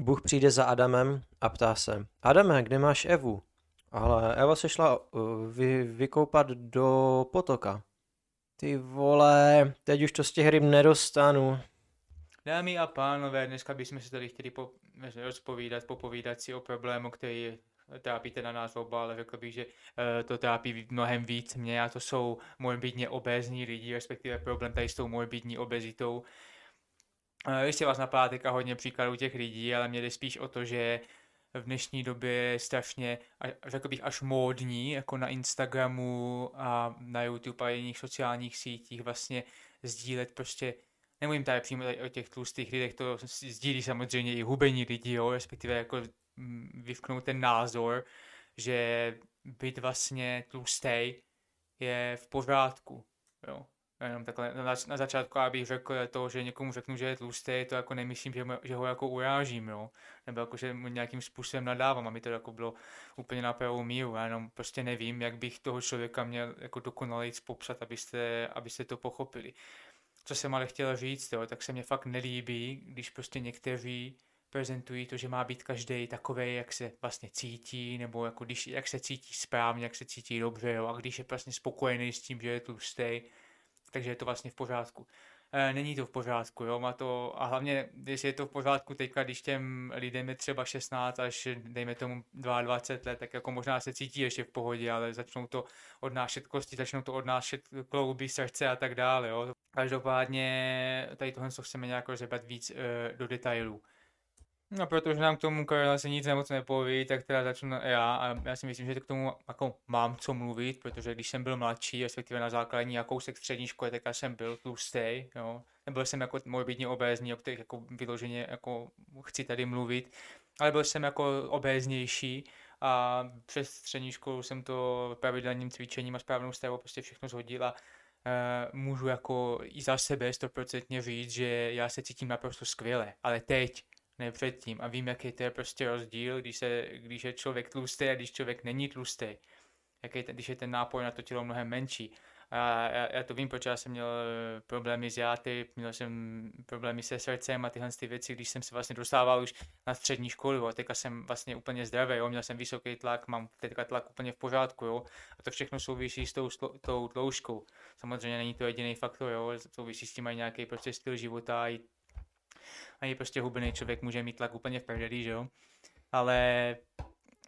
Bůh přijde za Adamem a ptá se, Adame, kde máš Evu? Ale Eva se šla uh, vy, vykoupat do potoka. Ty vole, teď už to z těch ryb nedostanu. Dámy a pánové, dneska bychom se tady chtěli po, rozpovídat, popovídat si o problému, který trápí teda nás oba, ale řekl bych, že uh, to trápí mnohem víc mě a to jsou morbidně obézní lidi, respektive problém tady s tou morbidní obezitou. Uh, ještě vás napadá teďka hodně příkladů těch lidí, ale mě jde spíš o to, že v dnešní době je strašně, řekl bych, až módní, jako na Instagramu a na YouTube a jiných sociálních sítích vlastně sdílet prostě nemluvím tady přímo tady o těch tlustých lidech, to sdílí samozřejmě i hubení lidi, jo, respektive jako mm, vyvknout ten názor, že být vlastně tlustý je v pořádku, jo. Jenom takhle na, na začátku, abych řekl to, že někomu řeknu, že je tlustý, to jako nemyslím, že, že ho jako urážím, jo. Nebo jako, že mu nějakým způsobem nadávám, aby to jako bylo úplně na pravou míru. Já jenom prostě nevím, jak bych toho člověka měl jako dokonale popsat, abyste, abyste to pochopili co jsem ale chtěl říct, jo, tak se mě fakt nelíbí, když prostě někteří prezentují to, že má být každý takový, jak se vlastně cítí, nebo jako když, jak se cítí správně, jak se cítí dobře, jo, a když je vlastně spokojený s tím, že je tlustý, takže je to vlastně v pořádku. E, není to v pořádku, jo, má to, a hlavně, když je to v pořádku teďka, když těm lidem je třeba 16 až dejme tomu 22 let, tak jako možná se cítí ještě v pohodě, ale začnou to odnášet kosti, začnou to odnášet klouby, srdce a tak dále, jo. Každopádně tady tohle chceme nějak rozebrat víc e, do detailů. No, protože nám k tomu Karel se nic moc nepoví, tak teda začnu já a já si myslím, že k tomu jako mám co mluvit, protože když jsem byl mladší, respektive na základní a kousek střední školy, tak já jsem byl tlustý, jo. Nebyl jsem jako morbidně obézní, o kterých jako vyloženě jako chci tady mluvit, ale byl jsem jako obéznější a přes střední školu jsem to pravidelným cvičením a správnou stravou prostě všechno zhodila Uh, můžu jako i za sebe stoprocentně říct, že já se cítím naprosto skvěle, ale teď, ne předtím. A vím, jaký to je prostě rozdíl, když, se, když je člověk tlustý a když člověk není tlustý. Jaký když je ten nápoj na to tělo mnohem menší. A já, já to vím, protože já jsem měl eh, problémy s játy, měl jsem problémy se srdcem a tyhle ty věci, když jsem se vlastně dostával už na střední školu a teďka jsem vlastně úplně zdravý, jo, měl jsem vysoký tlak, mám teďka tlak úplně v pořádku, jo, a to všechno souvisí s tou, tou tloušťkou. Samozřejmě není to jediný faktor, jo, souvisí s tím i nějaký prostě styl života, i ani prostě hubený člověk může mít tlak úplně v prdeli, že jo. Ale,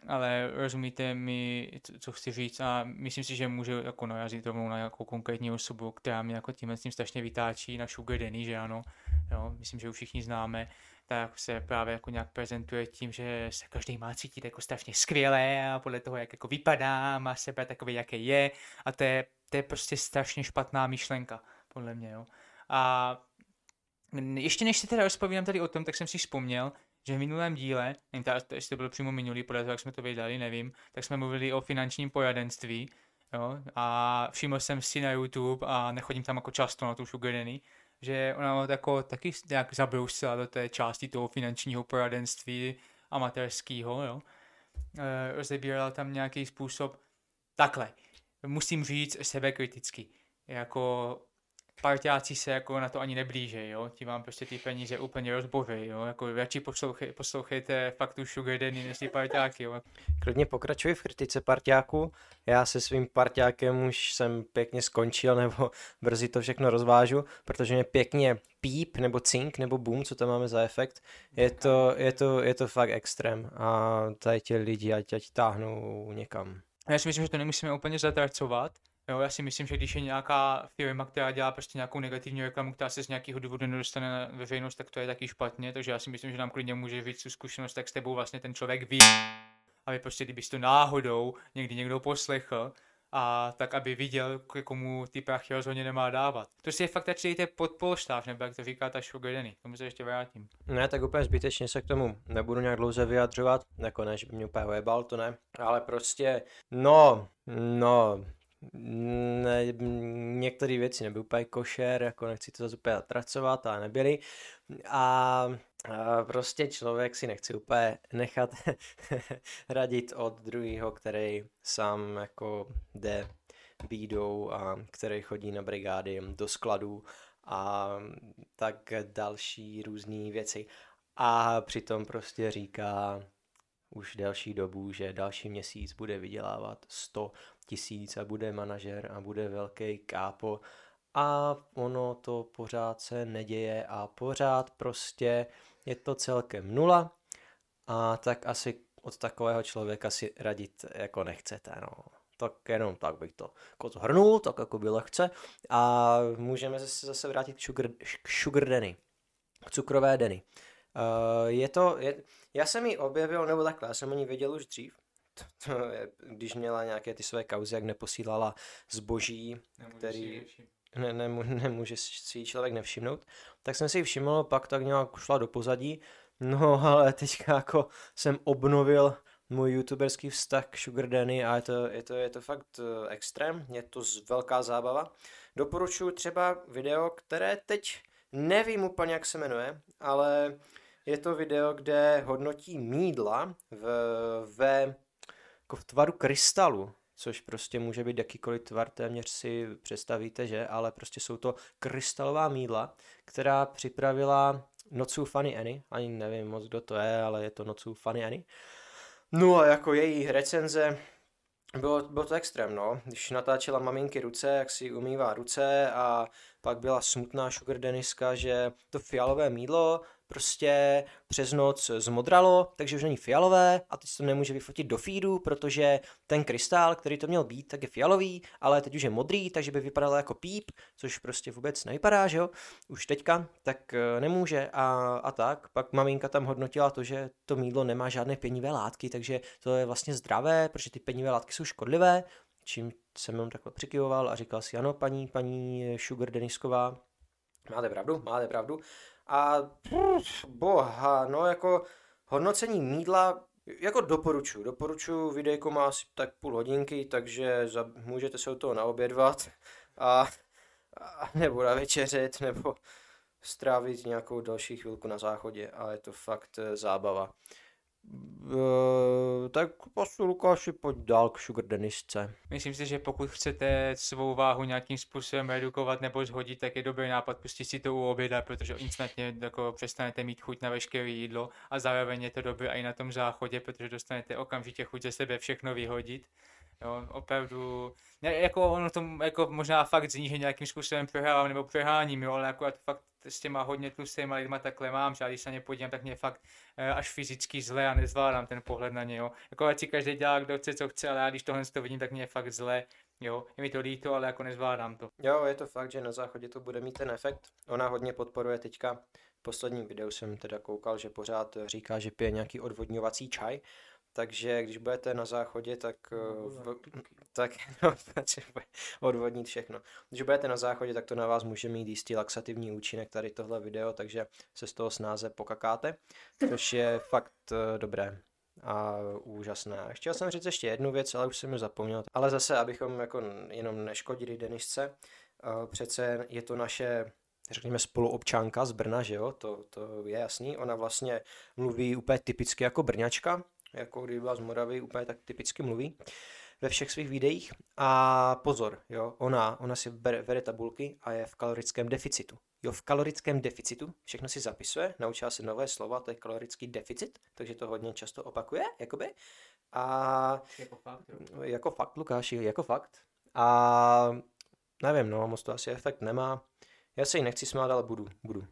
ale rozumíte mi, co chci říct a myslím si, že můžu jako narazit rovnou na nějakou konkrétní osobu, která mě jako tímhle tím strašně vytáčí na Sugar Danny, že ano. Jo, myslím, že už všichni známe tak se právě jako nějak prezentuje tím, že se každý má cítit jako strašně skvěle a podle toho, jak jako vypadá, má sebe takový, jaký je a to je, to je prostě strašně špatná myšlenka, podle mě, jo. A ještě než si teda rozpovídám tady o tom, tak jsem si vzpomněl, že v minulém díle, nevím, to, jestli to bylo přímo minulý, podle toho, jak jsme to vydali, nevím, tak jsme mluvili o finančním poradenství, jo, a všiml jsem si na YouTube a nechodím tam jako často na tu Sugar Danny, že ona jako taky nějak zabrousila do té části toho finančního poradenství amatérského, jo. E, rozebírala tam nějaký způsob, takhle, musím říct sebekriticky, jako parťáci se jako na to ani neblíže, jo, ti vám prostě ty peníze úplně rozboří, jo, jako radši poslouchej, poslouchejte fakt tu Sugar Daddy než ty parťáky, jo. Klidně pokračuj v kritice parťáku, já se svým parťákem už jsem pěkně skončil, nebo brzy to všechno rozvážu, protože mě pěkně píp, nebo cink, nebo boom, co tam máme za efekt, je to, je to, je to fakt extrém. A tady ti lidi ať, ať táhnou někam. Já si myslím, že to nemusíme úplně zatracovat, Jo, já si myslím, že když je nějaká firma, která dělá prostě nějakou negativní reklamu, která se z nějakého důvodu nedostane na veřejnost, tak to je taky špatně, takže já si myslím, že nám klidně může říct tu zkušenost, tak s tebou vlastně ten člověk ví, aby prostě kdybys to náhodou někdy někdo poslechl, a tak, aby viděl, komu ty prachy rozhodně nemá dávat. To si je fakt radši pod podpolštář, nebo jak to říká ta Sugar Danny. Tomu se ještě vrátím. Ne, tak úplně zbytečně se k tomu nebudu nějak dlouze vyjadřovat, jako ne, že by mě úplně ojebal, to ne, ale prostě, no, no, ne, některé věci nebyly úplně košer, jako nechci to zase úplně zatracovat, ale nebyly. A, a prostě člověk si nechce úplně nechat radit od druhého, který sám jako jde bídou a který chodí na brigády do skladů a tak další různé věci. A přitom prostě říká už delší dobu, že další měsíc bude vydělávat 100 tisíc a bude manažer a bude velký kápo a ono to pořád se neděje a pořád prostě je to celkem nula a tak asi od takového člověka si radit jako nechcete, no. Tak jenom tak bych to jako zhrnul, tak jako by lehce a můžeme se zase vrátit k sugar, k sugar denny, k cukrové denny. Uh, je to, je, já jsem ji objevil, nebo takhle, já jsem o ní věděl už dřív, to, to je, když měla nějaké ty své kauzy, jak neposílala zboží, Nemůžu který si ne, ne, nemůže si ji člověk nevšimnout, tak jsem si ji všiml, pak tak nějak šla do pozadí, no ale teďka jako jsem obnovil můj youtuberský vztah k Sugar Danny a je to, je to, je to fakt uh, extrém, je to z velká zábava. Doporučuji třeba video, které teď nevím úplně, jak se jmenuje, ale je to video, kde hodnotí mídla v, ve, jako v tvaru krystalu, což prostě může být jakýkoliv tvar, téměř si představíte, že, ale prostě jsou to krystalová mídla, která připravila Nocu Funny Annie, ani nevím moc, kdo to je, ale je to Nocu Funny Annie. No a jako její recenze, bylo, bylo to extrém, no. Když natáčela maminky ruce, jak si umývá ruce a pak byla smutná sugar deniska, že to fialové mídlo prostě přes noc zmodralo, takže už není fialové a teď se to nemůže vyfotit do feedu, protože ten krystál, který to měl být, tak je fialový, ale teď už je modrý, takže by vypadalo jako píp, což prostě vůbec nevypadá, že jo, už teďka, tak eh, nemůže a, a tak. Pak maminka tam hodnotila to, že to mídlo nemá žádné penivé látky, takže to je vlastně zdravé, protože ty penivé látky jsou škodlivé, čím jsem jenom takhle přikyvoval a říkal si, ano, paní, paní Sugar Denisková, máte pravdu, máte pravdu. A pff, boha, no jako hodnocení mídla, jako doporučuji, doporučuji, videjko má asi tak půl hodinky, takže za, můžete se u toho naobědvat a, a nebo navečeřit, nebo strávit nějakou další chvilku na záchodě a je to fakt eh, zábava. Uh, tak asi Lukáši pojď dál k sugar denisce. Myslím si, že pokud chcete svou váhu nějakým způsobem redukovat nebo zhodit, tak je dobrý nápad pustit si to u oběda, protože instantně jako přestanete mít chuť na veškeré jídlo a zároveň je to dobré i na tom záchodě, protože dostanete okamžitě chuť ze sebe všechno vyhodit. Jo, opravdu, ne, jako ono to jako možná fakt zní, že nějakým způsobem prohrávám nebo proháním, jo, ale jako já to fakt s těma hodně tlustýma lidma takhle mám, že když se na ně podívám, tak mě fakt eh, až fyzicky zle a nezvládám ten pohled na ně, jo. Jako ať si každý dělá, kdo chce, co chce, ale já když tohle to vidím, tak mě je fakt zle, jo. Je mi to líto, ale jako nezvládám to. Jo, je to fakt, že na záchodě to bude mít ten efekt. Ona hodně podporuje teďka. Posledním videu jsem teda koukal, že pořád říká, že pije nějaký odvodňovací čaj, takže když budete na záchodě, tak, eh, v, tak no, odvodnit všechno. Když budete na záchodě, tak to na vás může mít jistý laxativní účinek tady tohle video, takže se z toho snáze pokakáte, což je fakt uh, dobré a úžasné. A chtěl jsem říct ještě jednu věc, ale už jsem ji zapomněl. Ale zase, abychom jako jenom neškodili Denisce, uh, přece je to naše řekněme spoluobčanka z Brna, že jo, to, to je jasný, ona vlastně mluví úplně typicky jako Brňačka, jako kdyby byla z Moravy, úplně tak typicky mluví ve všech svých videích. A pozor, jo, ona, ona si bere, vede tabulky a je v kalorickém deficitu. Jo, v kalorickém deficitu, všechno si zapisuje, naučila se nové slova, to je kalorický deficit, takže to hodně často opakuje, jakoby. A jako fakt, jo. jako fakt, Lukáši, jako fakt. A nevím, no, moc to asi efekt nemá. Já se jí nechci smát, ale budu, budu.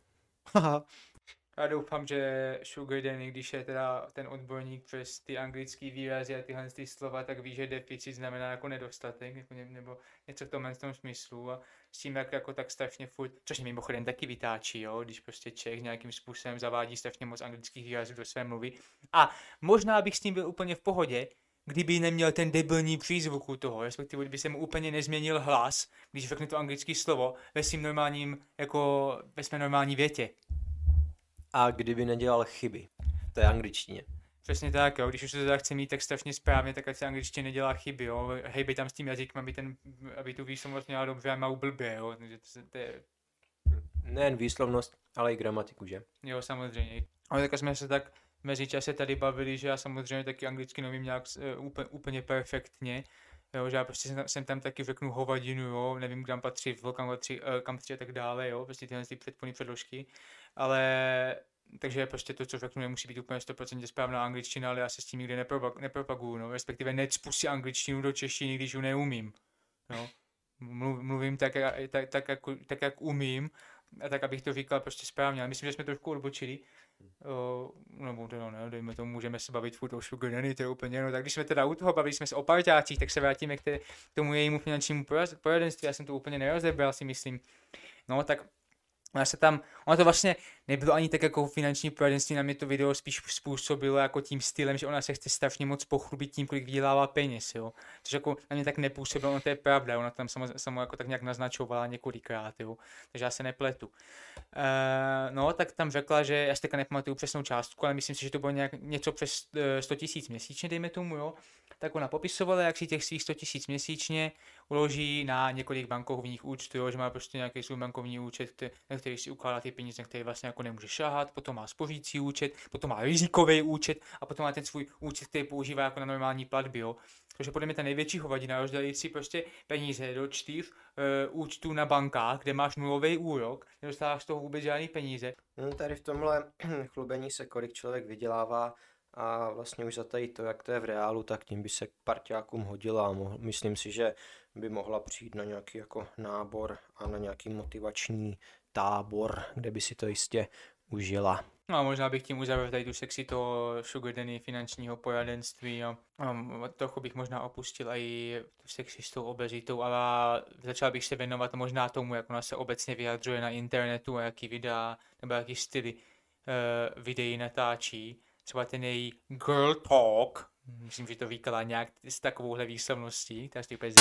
Já doufám, že Sugar Danny, když je teda ten odborník přes ty anglické výrazy a tyhle ty slova, tak ví, že deficit znamená jako nedostatek, jako ne, nebo něco v tom, tom smyslu a s tím, jak jako tak strašně furt, což mimochodem taky vytáčí, jo, když prostě Čech nějakým způsobem zavádí strašně moc anglických výrazů do své mluvy. A možná bych s tím byl úplně v pohodě, kdyby neměl ten debilní přízvuk u toho, respektive kdyby se mu úplně nezměnil hlas, když řekne to anglické slovo ve svým normálním, jako ve své normální větě a kdyby nedělal chyby v té angličtině. Přesně tak, jo. Když už to teda chce mít tak strašně správně, tak ať se angličtině nedělá chyby, jo. Hejbej tam s tím jazykem, aby, ten, aby tu výslovnost měla dobře a má blbě, jo. Takže to, to je... Nejen výslovnost, ale i gramatiku, že? Jo, samozřejmě. Ale tak jsme se tak mezi čase tady bavili, že já samozřejmě taky anglicky nevím nějak uh, úplně, úplně perfektně, jo, že já prostě jsem, jsem tam taky řeknu hovadinu, jo, nevím, kam patří, kam patří, uh, kam patří a tak dále, jo, prostě tyhle ty předpony předložky, ale takže prostě to, co řeknu, nemusí být úplně 100% správná angličtina, ale já se s tím nikdy nepropaguju, no, respektive necpu si angličtinu do češtiny, když ji neumím. No. Mluvím tak, tak, tak, jak, tak, jak umím, a tak, abych to říkal prostě správně, ale myslím, že jsme trošku odbočili. O, nebo to no, ne, dejme tomu, můžeme se bavit furt o Sugar Nanny, to je úplně, no tak když jsme teda u toho, bavili jsme se o parťácích, tak se vrátíme k, té, k tomu jejímu finančnímu poradenství, já jsem to úplně nerozebral, si myslím. No tak Ona se tam, ona to vlastně nebylo ani tak jako finanční poradenství, na mě to video spíš způsobilo jako tím stylem, že ona se chce strašně moc pochlubit tím, kolik vydělává peněz, jo. Což jako na mě tak nepůsobilo, no to je pravda, ona tam samo, samo jako tak nějak naznačovala několikrát, jo. Takže já se nepletu. Uh, no, tak tam řekla, že já si teďka nepamatuju přesnou částku, ale myslím si, že to bylo nějak něco přes 100 tisíc měsíčně, dejme tomu, jo tak ona popisovala, jak si těch svých 100 tisíc měsíčně uloží na několik bankovních účtů, jo, že má prostě nějaký svůj bankovní účet, na který si ukládá ty peníze, na který vlastně jako nemůže šahat, potom má spořící účet, potom má rizikový účet a potom má ten svůj účet, který používá jako na normální platby, jo. Takže podle mě ta největší hovadina rozdělit si prostě peníze do čtyř uh, účtů na bankách, kde máš nulový úrok, nedostáváš z toho vůbec žádný peníze. No, tady v tomhle chlubení se, kolik člověk vydělává, a vlastně už za tady to, jak to je v reálu, tak tím by se k parťákům hodila a mohl, myslím si, že by mohla přijít na nějaký jako nábor a na nějaký motivační tábor, kde by si to jistě užila. No a možná bych tím uzavřel tady tu sexy toho sugar daddy finančního poradenství a, a trochu bych možná opustil i tu sexy s tou obezitou, ale začal bych se věnovat možná tomu, jak ona se obecně vyjadřuje na internetu a jaký videa nebo jaký styly uh, videí natáčí třeba ten její girl talk, myslím, že to výkala nějak s takovouhle výslovností, to je úplně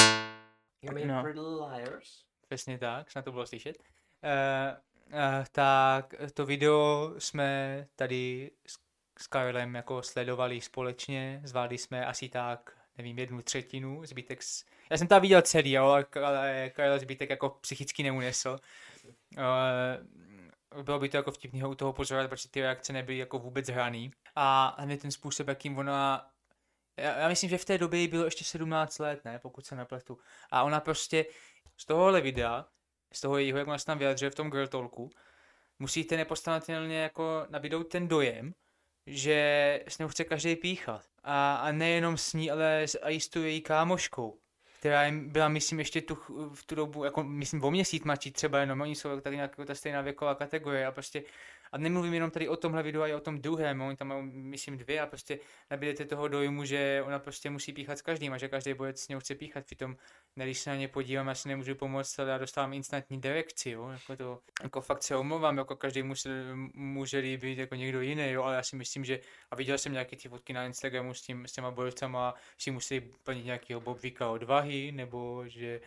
You mean no. Přesně tak, snad to bylo slyšet. Uh, uh, tak to video jsme tady s, s Karlem jako sledovali společně, zvládli jsme asi tak, nevím, jednu třetinu, zbytek s... Já jsem tam viděl celý, jo, ale Karel zbytek jako psychicky neunesl. Uh, bylo by to jako vtipný u toho pozorovat, protože ty reakce nebyly jako vůbec hraný. A hlavně ten způsob, jakým ona já, já myslím, že v té době jí bylo ještě 17 let, ne, pokud se nepletu. A ona prostě z tohohle videa, z toho jejího, jak ona se tam vyjadřuje v tom Girl Talku, musíte nepostavitelně jako nabidout ten dojem, že s ním chce každý píchat. A, a nejenom s ní, ale s, i s tu její kámoškou která jim byla, myslím, ještě tu, v tu dobu, jako myslím, o měsíc mladší třeba jenom, oni jsou tady nějaká ta stejná věková kategorie a prostě a nemluvím jenom tady o tomhle videu, ale i o tom druhém, oni tam mají, myslím, dvě a prostě nabídete toho dojmu, že ona prostě musí píchat s každým a že každý bojec s něj chce píchat, přitom když se na ně podívám, já si nemůžu pomoct, ale já dostávám instantní direkci, jo, jako to, jako fakt se omlouvám, jako každý může, může líbit jako někdo jiný, jo, ale já si myslím, že, a viděl jsem nějaké ty fotky na Instagramu s, tím, s těma bojovcama, si musí plnit nějakého bobvíka odvahy, nebo že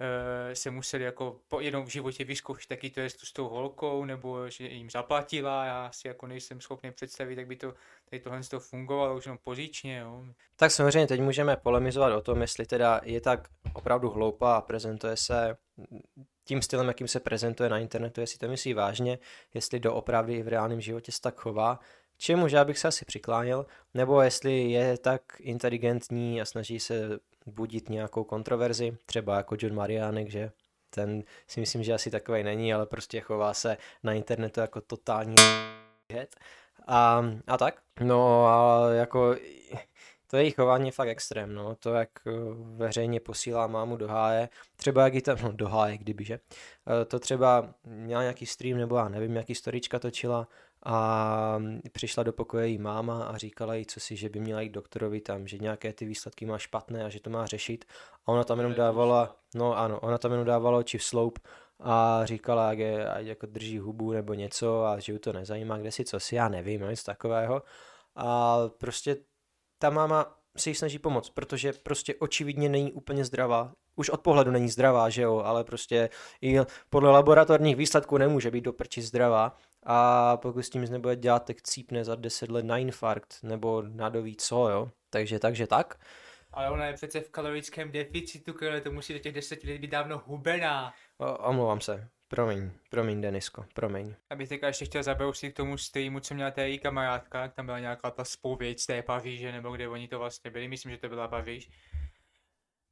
Eh, se museli jako po jednou v životě vyzkoušet taky to je s tou holkou, nebo že jim zaplatila, já si jako nejsem schopný představit, jak by to tady tohle to fungovalo už jenom pozičně, jo. Tak samozřejmě teď můžeme polemizovat o tom, jestli teda je tak opravdu hloupá a prezentuje se tím stylem, jakým se prezentuje na internetu, jestli to myslí vážně, jestli doopravdy v reálném životě se tak chová, čemuž já bych se asi přikláněl, nebo jestli je tak inteligentní a snaží se budit nějakou kontroverzi, třeba jako John Mariánek, že ten si myslím, že asi takový není, ale prostě chová se na internetu jako totální a, a tak. No a jako to její chování je fakt extrém, no. To, jak eh, veřejně posílá mámu do háje, třeba jak ji tam, no do háje, kdyby, že. Eh, to třeba měla nějaký stream, nebo já nevím, jaký storička točila a přišla do pokoje její máma a říkala jí, co si, že by měla jít doktorovi tam, že nějaké ty výsledky má špatné a že to má řešit. A ona tam jenom dávala, no ano, ona tam jenom dávala oči v sloup a říkala, jak je, ať jako drží hubu nebo něco a že ju to nezajímá, kde si co si, já nevím, no, nic takového. A prostě ta máma se jí snaží pomoct, protože prostě očividně není úplně zdravá. Už od pohledu není zdravá, že jo, ale prostě i podle laboratorních výsledků nemůže být do prči zdravá a pokud s tím nic nebude dělat, tak cípne za 10 let na infarkt nebo na doví co, jo. Takže, takže tak. Ale ona je přece v kalorickém deficitu, které to musí do těch 10 let být dávno hubená. O, omlouvám se. Promiň, promiň Denisko, promiň. Abych teďka ještě chtěl zabrousit k tomu streamu, co měla ta její kamarádka, tam byla nějaká ta spověď z té Paříže, nebo kde oni to vlastně byli, myslím, že to byla Paříž.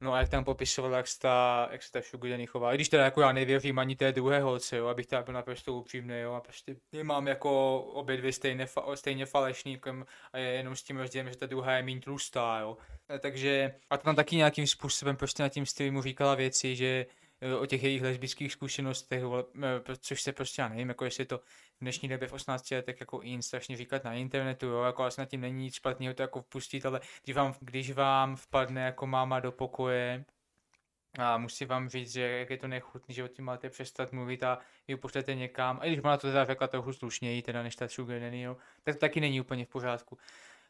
No a jak tam popisoval, jak se ta, jak se ta Sugar Danny chová. I když teda jako já nevěřím ani té druhé holce, jo, abych teda byl naprosto upřímný, jo, a prostě nemám jako obě dvě stejně, fa, stejně falešný, a je jenom s tím rozdílem, že ta druhá je méně tlustá, jo. A takže, a tam taky nějakým způsobem prostě na tím streamu říkala věci, že o těch jejich lesbických zkušenostech, což se prostě já nevím, jako jestli to v dnešní době v 18 letech jako in strašně říkat na internetu, jo, jako asi na tím není nic špatného to jako vpustit, ale když vám, když vám vpadne jako máma do pokoje a musí vám říct, že jak je to nechutný, že o tím máte přestat mluvit a vy pošlete někam, a když ona to teda řekla trochu slušněji, teda než ta Sugar tak to taky není úplně v pořádku.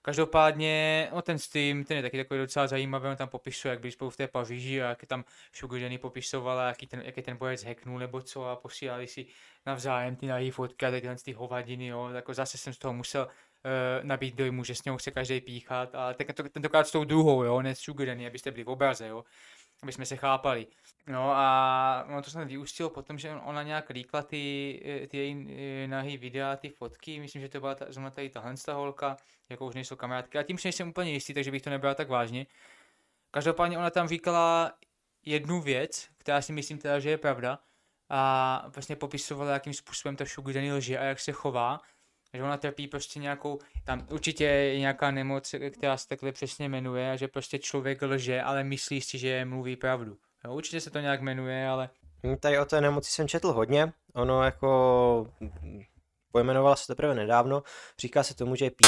Každopádně, no ten stream, ten je taky takový docela zajímavý, on tam popisuje, jak byli spolu v té Paříži a jak je tam Sugar Danny popisovala, jaký ten, jak je ten bojec hacknul nebo co a posílali si navzájem ty nahý fotky a tyhle ty hovadiny, jo, jako zase jsem z toho musel uh, nabít dojmu, že s něho chce každý píchat, a tentokrát s tou druhou, jo, ne s Sugar abyste byli v obraze, jo aby jsme se chápali. No a no to snad vyústilo potom, že ona nějak líkla ty, eh, ty její eh, nahý videa, ty fotky, myslím, že to byla ta, zrovna tady tahle holka, jako už nejsou kamarádky, a tím že nejsem úplně jistý, takže bych to nebral tak vážně. Každopádně ona tam říkala jednu věc, která si myslím teda, že je pravda, a vlastně popisovala, jakým způsobem ta Sugar lže a jak se chová, že ona trpí prostě nějakou, tam určitě je nějaká nemoc, která se takhle přesně jmenuje a že prostě člověk lže, ale myslí si, že mluví pravdu. Jo, určitě se to nějak jmenuje, ale... Hm, tady o té nemoci jsem četl hodně, ono jako pojmenovala se teprve nedávno, říká se tomu, že je pí...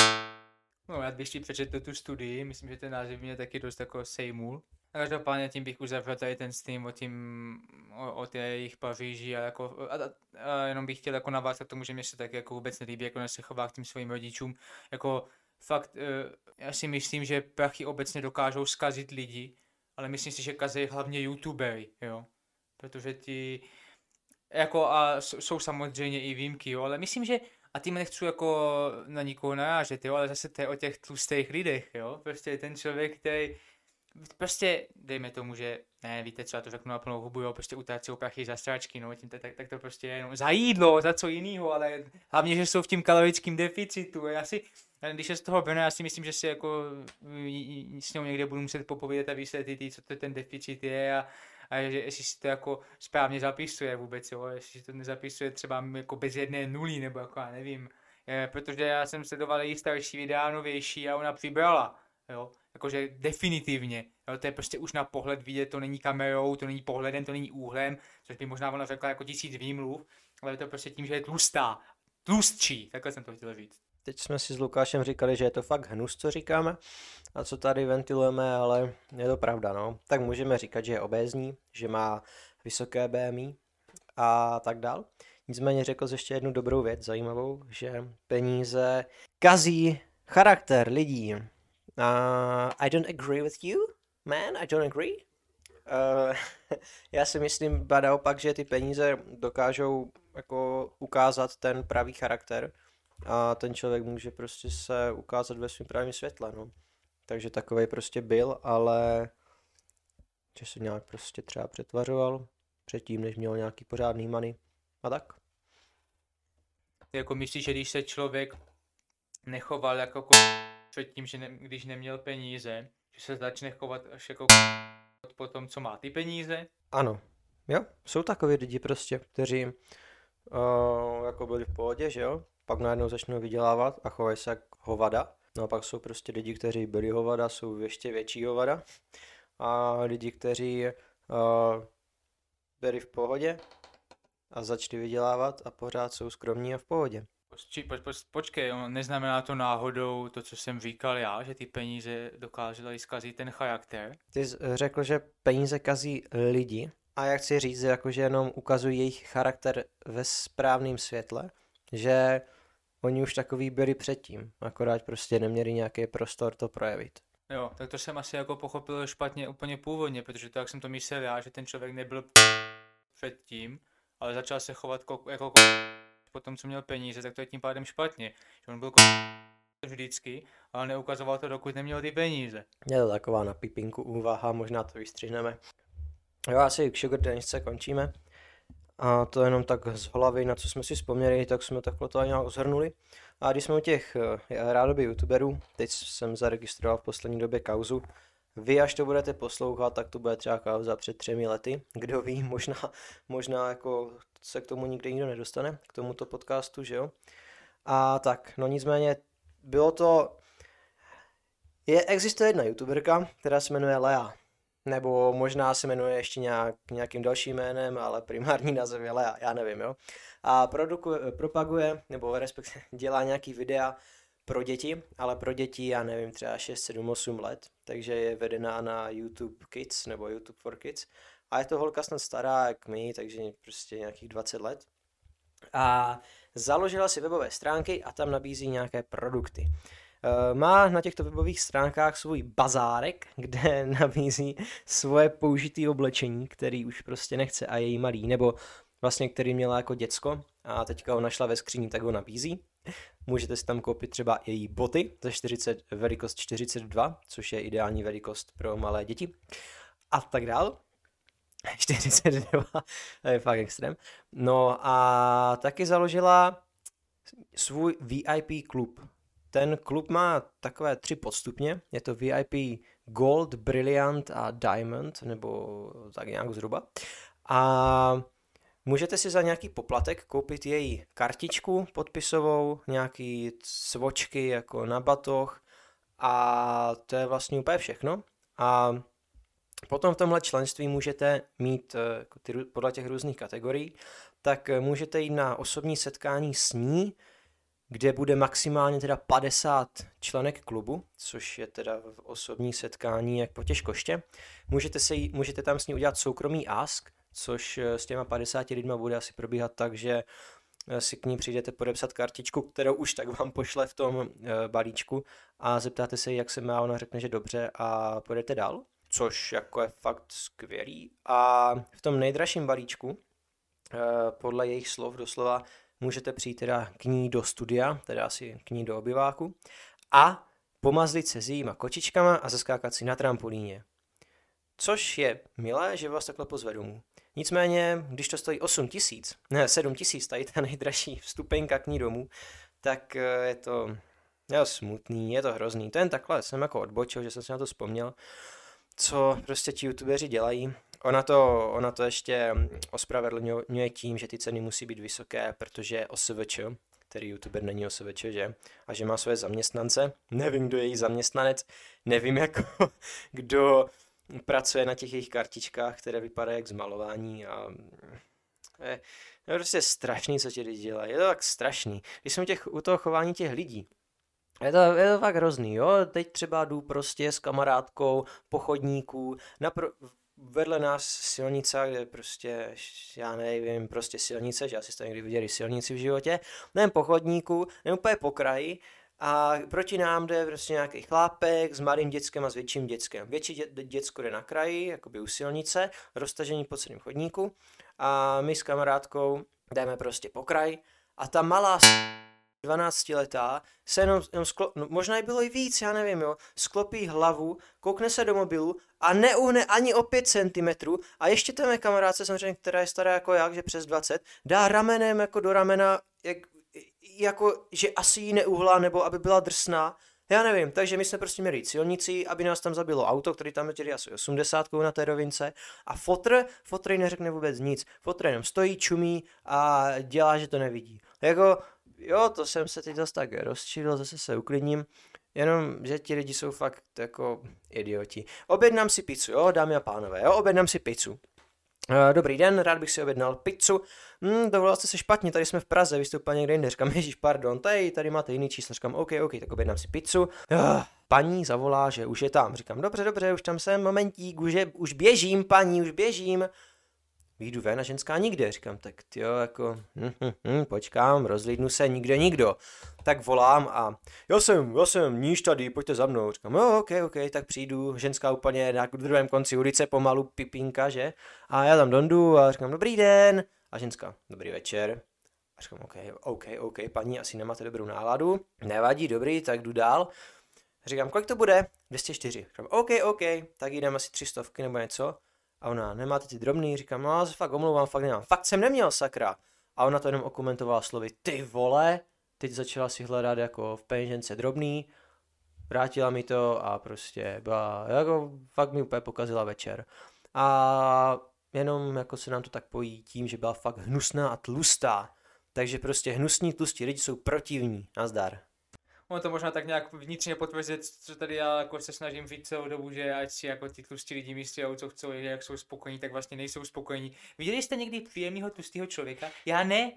No, já bych si přečetl tu studii, myslím, že ten název mě taky dost jako sejmul. Každopádně tím bych uzavřel tady ten stream o, tím, o, o té jejich Paříži a, jako, a, a, jenom bych chtěl jako navázat k tomu, že mě se tak jako vůbec nelíbí, jako se chová k tím svým rodičům. Jako fakt, uh, já si myslím, že prachy obecně dokážou zkazit lidi, ale myslím si, že kazí hlavně youtubery, jo. Protože ti, jako a jsou samozřejmě i výjimky, jo, ale myslím, že a tím nechci jako na nikoho narážet, jo, ale zase to je o těch tlustých lidech, jo. Prostě ten člověk, který prostě dejme tomu, že ne, víte co, já to řeknu na plnou hubu, jo, prostě utrácí prachy za stračky, no, tím, tak, tak, to prostě je jenom za jídlo, za co jiného, ale hlavně, že jsou v tím kalorickém deficitu, já si, když je z toho Brno, já si myslím, že si jako s ním někde budu muset popovědět a vysvětlit, co to ten deficit je a, a že jestli si to jako správně zapisuje vůbec, jo, jestli si to nezapisuje třeba jako bez jedné nuly, nebo jako já nevím, je, protože já jsem sledoval její starší videa, novější a ona přibrala, jo, jakože definitivně, jo, to je prostě už na pohled vidět, to není kamerou, to není pohledem, to není úhlem, což by možná ona řekla jako tisíc výmluv, ale je to prostě tím, že je tlustá, tlustší, takhle jsem to chtěl říct. Teď jsme si s Lukášem říkali, že je to fakt hnus, co říkáme a co tady ventilujeme, ale je to pravda, no. Tak můžeme říkat, že je obézní, že má vysoké BMI a tak dál. Nicméně řekl ještě jednu dobrou věc, zajímavou, že peníze kazí charakter lidí. Uh, I don't agree with you, man, I don't agree. Uh, já si myslím ba naopak, že ty peníze dokážou jako ukázat ten pravý charakter a ten člověk může prostě se ukázat ve svém pravém světle, no. Takže takový prostě byl, ale že se nějak prostě třeba přetvařoval předtím, než měl nějaký pořádný money a tak. Jako myslíš, že když se člověk nechoval jako předtím, že ne, když neměl peníze, že se začne chovat až jako po tom, co má ty peníze? Ano, jo, jsou takový lidi prostě, kteří uh, jako byli v pohodě, že jo, pak najednou začnou vydělávat a chovají se jak hovada. No a pak jsou prostě lidi, kteří byli hovada, jsou ještě větší hovada. A lidi, kteří uh, byli v pohodě a začali vydělávat a pořád jsou skromní a v pohodě. Poč, poč, poč, počkej, neznamená to náhodou to, co jsem říkal já, že ty peníze dokážely zkazit ten charakter? Ty jsi řekl, že peníze kazí lidi a já chci říct, jako, že jenom ukazují jejich charakter ve správném světle, že oni už takový byli předtím, akorát prostě neměli nějaký prostor to projevit. Jo, tak to jsem asi jako pochopil špatně úplně původně, protože to, jak jsem to myslel já, že ten člověk nebyl předtím, ale začal se chovat jako po tom, co měl peníze, tak to je tím pádem špatně. Že on byl vždycky, ale neukazoval to, dokud neměl ty peníze. Je to taková na pipinku úvaha, možná to vystřihneme. Jo, asi k Sugar Danisce končíme. A to jenom tak z hlavy, na co jsme si vzpomněli, tak jsme takhle to nějak zhrnuli. A když jsme u těch eh, rádoby youtuberů, teď jsem zaregistroval v poslední době kauzu, vy, až to budete poslouchat, tak to bude třeba kauza před třemi lety. Kdo ví, možná, možná jako se k tomu nikdy nikdo nedostane, k tomuto podcastu, že jo. A tak, no nicméně, bylo to... Je, existuje jedna youtuberka, která se jmenuje Lea. Nebo možná se jmenuje ještě nějak, nějakým dalším jménem, ale primární název je Lea, já nevím, jo. A produkuje, propaguje, nebo respektive dělá nějaký videa pro děti, ale pro děti, já nevím, třeba 6, 7, 8 let, takže je vedená na YouTube Kids nebo YouTube for Kids. A je to holka snad stará jak my, takže prostě nějakých 20 let. A založila si webové stránky a tam nabízí nějaké produkty. Eh, má na těchto webových stránkách svůj bazárek, kde nabízí svoje použitý oblečení, který už prostě nechce a je jí malý, nebo vlastně který měla jako děcko a teďka ho našla ve skříni, tak ho nabízí. Můžete si tam koupit třeba její boty za 40, velikost 42, což je ideální velikost pro malé děti. A tak dál. 42, to je fakt extrém. No a taky založila svůj VIP klub. Ten klub má takové tři podstupně. Je to VIP Gold, Brilliant a Diamond, nebo tak nějak zhruba. A Můžete si za nějaký poplatek koupit její kartičku podpisovou, nějaký svočky jako na batoh a to je vlastně úplně všechno. A potom v tomhle členství můžete mít eh, jako podle těch různých kategorií, tak eh, můžete jít na osobní setkání s ní, kde bude maximálně teda 50 členek klubu, což je teda osobní setkání jak po těžkoště. Můžete, se můžete tam s ní udělat soukromý ask, což eh, s těma 50 lidma bude asi probíhat tak, že eh, si k ní přijdete podepsat kartičku, kterou už tak vám pošle v tom eh, balíčku a zeptáte se, jak se má, ona řekne, že dobře a půjdete dál, což jako je fakt skvělý. A v tom nejdražším balíčku, podle jejich slov doslova, můžete přijít teda k ní do studia, teda asi k ní do obyváku a pomazlit se s jejíma kočičkama a zaskákat si na trampolíně. Což je milé, že vás takhle pozve domů. Nicméně, když to stojí 8 tisíc, ne 7 tisíc, tady ta nejdražší vstupenka k ní domů, tak eh, je to je smutný, je to hrozný. To jen takhle jsem jako odbočil, že jsem si na to vzpomněl, co prostě ti youtuberi dělají. Ona to, ona to ještě ospravedlňuje tím, že ty ceny musí být vysoké, protože OSVČ, který youtuber není OSVČ, že? A že má své zaměstnance. Nevím, kdo je její zaměstnanec, nevím, jako, kdo pracuje na těch jejich kartičkách, které vypadají jak zmalování a je, je prostě strašný, co ti lidi dělají. Je to tak strašný. Když jsem těch, u toho chování těch lidí, je to, je to fakt hrozný, jo. Teď třeba jdu prostě s kamarádkou po chodníku, napr- vedle nás silnice, kde prostě, já nevím, prostě silnice, že asi jste někdy viděli silnici v životě, nevím, po chodníku, nevím, úplně po kraji, a proti nám jde prostě nějaký chlápek s malým dětskem a s větším dětskem. Větší dě, děcko jde na kraji, jakoby u silnice, roztažení po celém chodníku a my s kamarádkou jdeme prostě po kraj a ta malá 12 letá se jenom, jenom sklo, no, možná bylo i víc, já nevím, jo, sklopí hlavu, koukne se do mobilu a neuhne ani o 5 cm a ještě té mé kamarádce, samozřejmě, která je stará jako jak, že přes 20, dá ramenem jako do ramena, jak jako, že asi jí neuhla, nebo aby byla drsná, já nevím, takže my jsme prostě měli silnici, aby nás tam zabilo auto, který tam jetěli asi 80 na té rovince a fotr, fotr neřekne vůbec nic, fotr jenom stojí, čumí a dělá, že to nevidí. Jako, jo, to jsem se teď zase tak rozčilil, zase se uklidním, jenom, že ti lidi jsou fakt jako idioti. Objednám si pizzu, jo, dámy a pánové, jo, objednám si pizzu. Eh, dobrý den, rád bych si objednal pizzu. Hmm, dovolil jste se špatně, tady jsme v Praze, vy jste úplně někde jinde. Říkám, ježíš, pardon, tady, tady máte jiný číslo. Říkám, OK, OK, tak objednám si pizzu. Uh, paní zavolá, že už je tam. Říkám, dobře, dobře, už tam jsem, momentík, už, je, už běžím, paní, už běžím výjdu ven a ženská nikde. Říkám, tak jo, jako, hm, hm, hm, počkám, rozlídnu se, nikde nikdo. Tak volám a já jsem, já jsem níž tady, pojďte za mnou. Říkám, jo, ok, ok, tak přijdu, ženská úplně na druhém konci ulice, pomalu pipinka, že? A já tam dondu a říkám, dobrý den. A ženská, dobrý večer. A říkám, ok, ok, ok, paní, asi nemáte dobrou náladu. Nevadí, dobrý, tak jdu dál. Říkám, kolik to bude? 204. Říkám, OK, OK, tak jdem asi 300 nebo něco. A ona, nemáte ty drobný? Říkám, no se fakt omlouvám, fakt nemám. Fakt jsem neměl, sakra. A ona to jenom okomentovala slovy, ty vole, teď začala si hledat jako v peněžence drobný. vrátila mi to a prostě byla, jako fakt mi úplně pokazila večer. A jenom jako se nám to tak pojí tím, že byla fakt hnusná a tlustá. Takže prostě hnusní tlustí lidi jsou protivní. Nazdar. Ono to možná tak nějak vnitřně potvrzit, co tady já jako se snažím říct celou dobu, že ať si jako ty tlustí lidi myslí, co chcou, jak jsou spokojení, tak vlastně nejsou spokojení. Viděli jste někdy příjemného tlustého člověka? Já ne.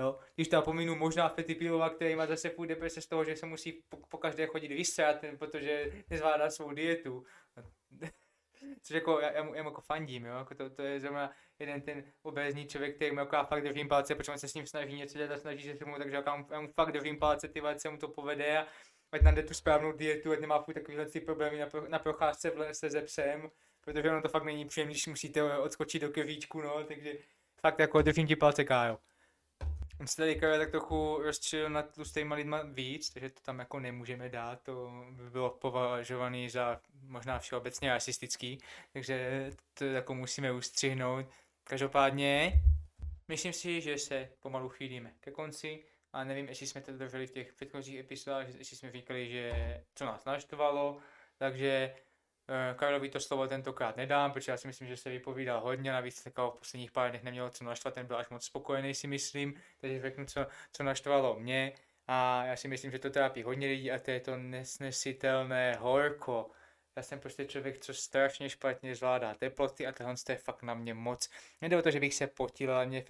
Jo, když tam pominu možná Fetipilova, který má zase furt deprese z toho, že se musí po, po každé chodit vysrat, protože nezvládá svou dietu. Což jako já, já, mu, já mu jako fandím, jo, jako to, to je zrovna jeden ten obézní člověk, který mu jako fakt držím palce, protože on se s ním snaží něco dělat a snaží se mu, takže já mu, já mu fakt držím palce, ty se mu to povede a ať najde tu správnou dietu, ať nemá furt takovýhle ty problémy na, pro, na procházce v lese ze psem, protože ono to fakt není příjemné, když musíte odskočit do kevíčku, no, takže fakt jako držím ti palce, Kájo. On se tady tak trochu rozčil nad tlustýma lidma víc, takže to tam jako nemůžeme dát, to by bylo považované za možná všeobecně rasistický, takže to jako musíme ustřihnout. Každopádně, myslím si, že se pomalu chýlíme ke konci a nevím, jestli jsme to drželi v těch předchozích epizodách, jestli jsme říkali, že co nás naštvalo, takže Karlovi to slovo tentokrát nedám, protože já si myslím, že se vypovídal hodně, navíc takového v posledních pár dnech nemělo co naštvat, ten byl až moc spokojený si myslím, takže řeknu, co, co naštvalo mě a já si myslím, že to trápí hodně lidí a to je to nesnesitelné horko. Já jsem prostě člověk, co strašně špatně zvládá teploty a tohle je fakt na mě moc. Nejde o to, že bych se potil, ale mě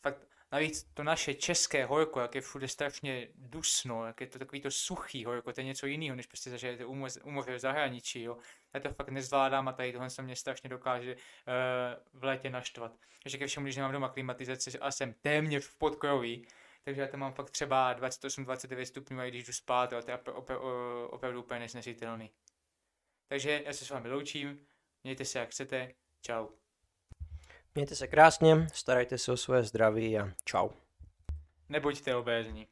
fakt Navíc to naše české horko, jak je všude strašně dusno, jak je to takový to suchý horko, to je něco jiného, než prostě zažijete u moře v zahraničí, jo. Já to fakt nezvládám a tady tohle se mě strašně dokáže uh, v létě naštvat. Ještě ke všemu, když nemám doma klimatizaci a jsem téměř v podkroví, takže já tam mám fakt třeba 28-29 stupňů a když jdu spát, to je opravdu, opravdu úplně nesnesitelný. Takže já se s vámi loučím, mějte se jak chcete, čau. Mějte se krásně, starajte se o svoje zdraví a čau. Nebuďte obézní.